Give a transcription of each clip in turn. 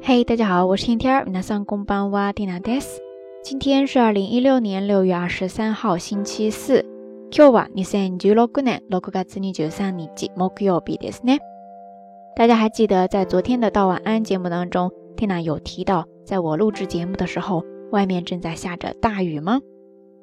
嘿，大家好，我是天天儿，皆さんこんばんは、ティナです。今天是二零一六年六月二十三号，星期四。今日は二千十六年六月二十三日木曜日ですね。大家还记得在昨天的到晚安节目当中，Tina 有提到，在我录制节目的时候，外面正在下着大雨吗？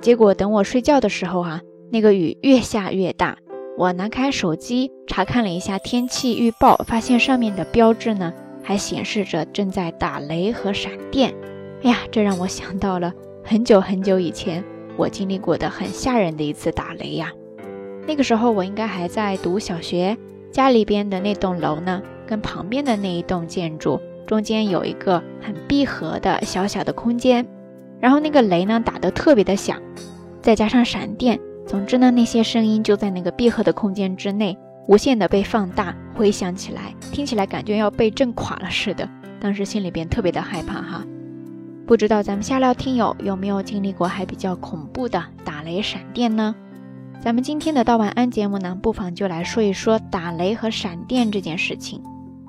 结果等我睡觉的时候哈，那个雨越下越大。我拿开手机查看了一下天气预报，发现上面的标志呢。 还显示着正在打雷和闪电，哎呀，这让我想到了很久很久以前我经历过的很吓人的一次打雷呀。那个时候我应该还在读小学，家里边的那栋楼呢，跟旁边的那一栋建筑中间有一个很闭合的小小的空间，然后那个雷呢打得特别的响，再加上闪电，总之呢那些声音就在那个闭合的空间之内。无限的被放大，回想起来，听起来感觉要被震垮了似的。当时心里边特别的害怕哈。不知道咱们下料听友有没有经历过还比较恐怖的打雷闪电呢？咱们今天的道晚安节目呢，不妨就来说一说打雷和闪电这件事情。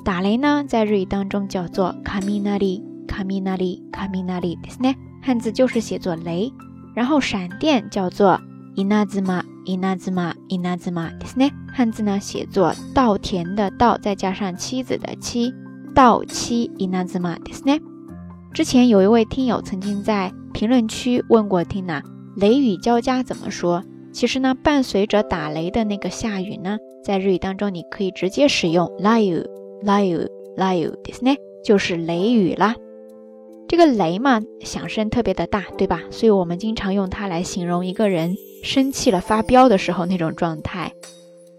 打雷呢，在日语当中叫做卡米纳里，卡米纳里，卡米纳里，ですね，汉字就是写作雷。然后闪电叫做伊那兹玛。伊那兹玛，伊那兹玛，ですね。 汉字呢写作稻田的稻，再加上妻子的妻，稻妻伊那兹玛，ですね。之前有一位听友曾经在评论区问过听娜，雷雨交加怎么说？其实呢，伴随着打雷的那个下雨呢，在日语当中你可以直接使用雷雨，雷雨，雷雨，ですね，就是雷雨啦。这个雷嘛，响声特别的大，对吧？所以我们经常用它来形容一个人生气了、发飙的时候那种状态。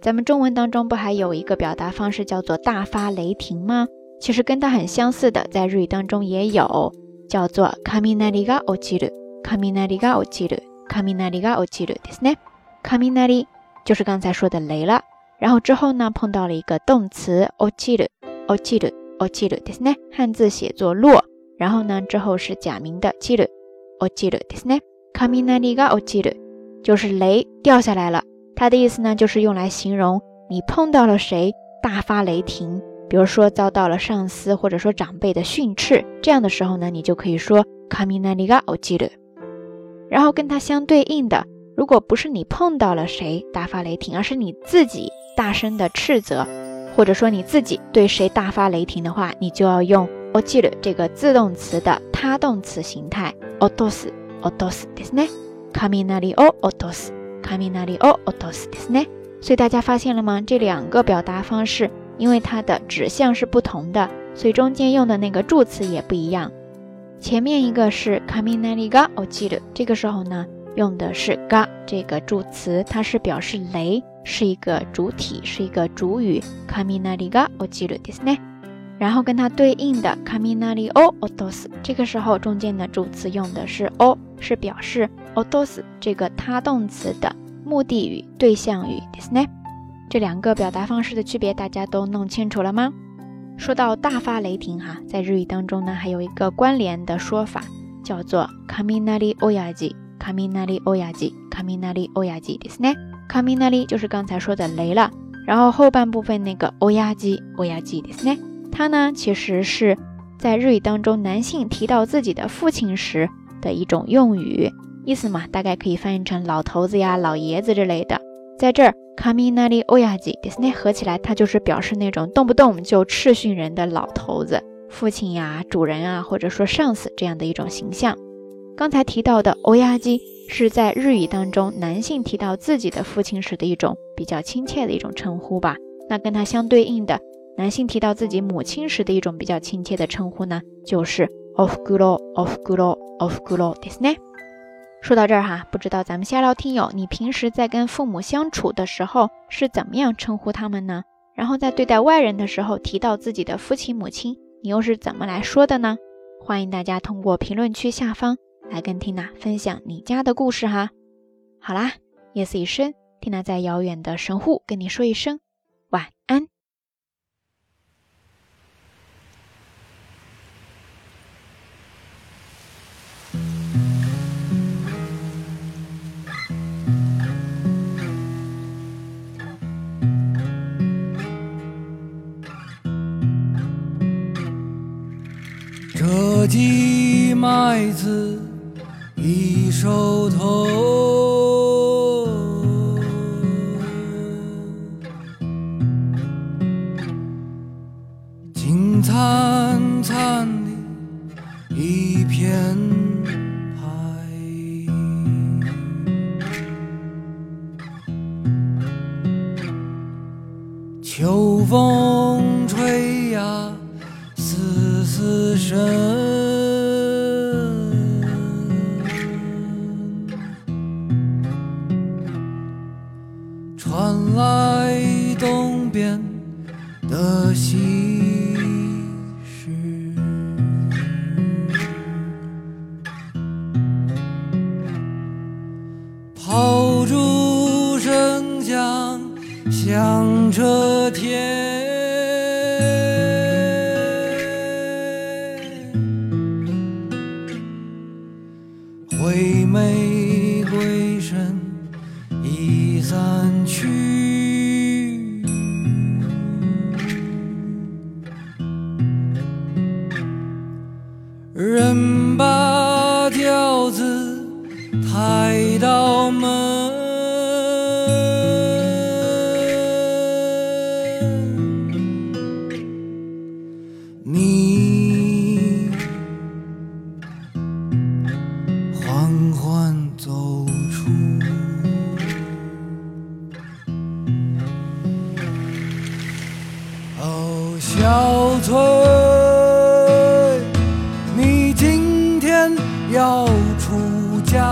咱们中文当中不还有一个表达方式叫做大发雷霆吗？其实跟它很相似的，在日语当中也有，叫做雷が落ちる、雷が落ちる、雷が落ちるですね。雷就是刚才说的雷了，然后之后呢碰到了一个动词落ちる、落ちる、落ちるですね。汉字写作落。然后呢，之后是假名的チル、オチルですね。雷が落ちる，就是雷掉下来了。 它的意思呢，就是用来形容你碰到了谁大发雷霆，比如说遭到了上司或者说长辈的训斥，这样的时候呢，你就可以说雷が落ちる。然后跟它相对应的，如果不是你碰到了谁大发雷霆，而是你自己大声的斥责，或者说你自己对谁大发雷霆的话，你就要用。我记得这个自动词的他动词形态，落とす、落とすですね。雷を落とす、 雷を落とすですね。所以大家发现了吗？这两个表达方式，因为它的指向是不同的，所以中间用的那个助词也不一样。前面一个是雷が落ちる，这个时候呢，用的是が这个助词，它是表示雷，是一个主体，是一个主语。雷が落ちるですね。然后跟它对应的雷を落とす，这个时候中间的助词用的是を，是表示落とす这个他动词的 目的语、对象语ですね。这两个表达方式的区别，大家都弄清楚了吗？说到大发雷霆哈，在日语当中呢，还有一个关联的说法，叫做雷おやじ、雷おやじ、雷おやじですね。雷就是刚才说的雷了，然后后半部分那个おやじ、おやじですね。它呢，其实是在日语当中男性提到自己的父亲时的一种用语， 意思嘛，大概可以翻译成老头子呀、老爷子之类的。在这儿，kaminari oyaji，ですね，合起来它就是表示那种动不动就斥训人的老头子、父亲呀、主人啊，或者说上司这样的一种形象。刚才提到的 oyaji 是在日语当中男性提到自己的父亲时的一种比较亲切的一种称呼吧。那跟它相对应的。男性提到自己母亲时的一种比较亲切的称呼呢，就是 of guro of guro of guro ですね。 说到这儿哈，不知道咱们瞎聊听友，你平时在跟父母相处的时候是怎么样称呼他们呢？然后在对待外人的时候提到自己的父亲母亲，你又是怎么来说的呢？欢迎大家通过评论区下方来跟缇娜分享你家的故事哈。好啦，夜色已深，缇娜在遥远的神户跟你说一声箕麦子已熟透，金灿灿的一片。海，秋风吹呀遮天回味归神已散去。哦，小翠，你今天要出嫁，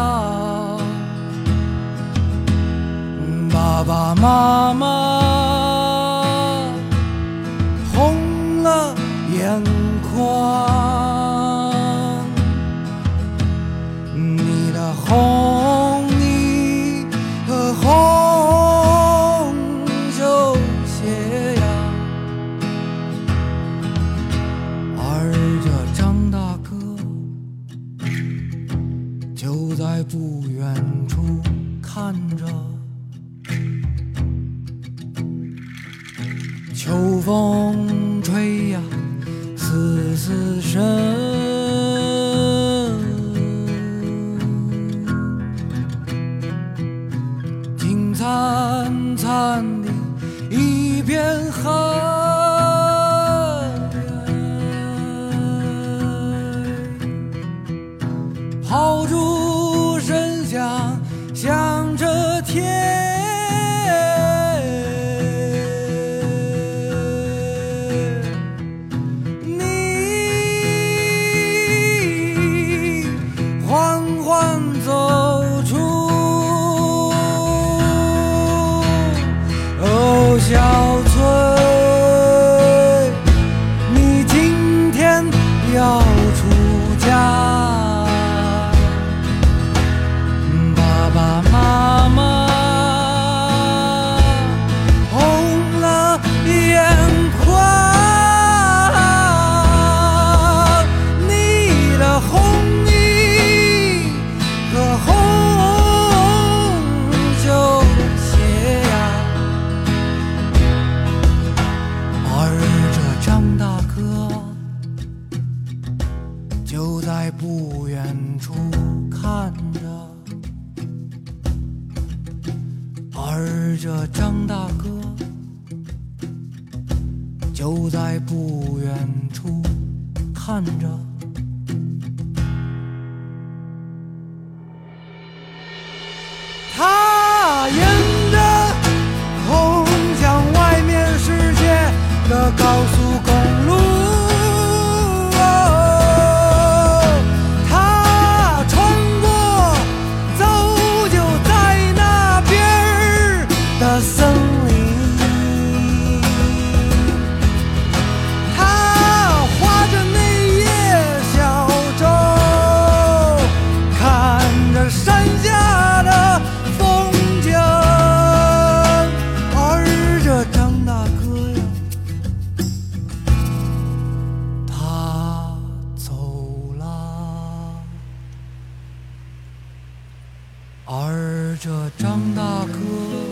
爸爸妈妈红了眼眶，就在不远处看着，秋风吹呀丝丝声。金灿灿的一片海，要出嫁，张大哥就在不远处看着。这张大哥。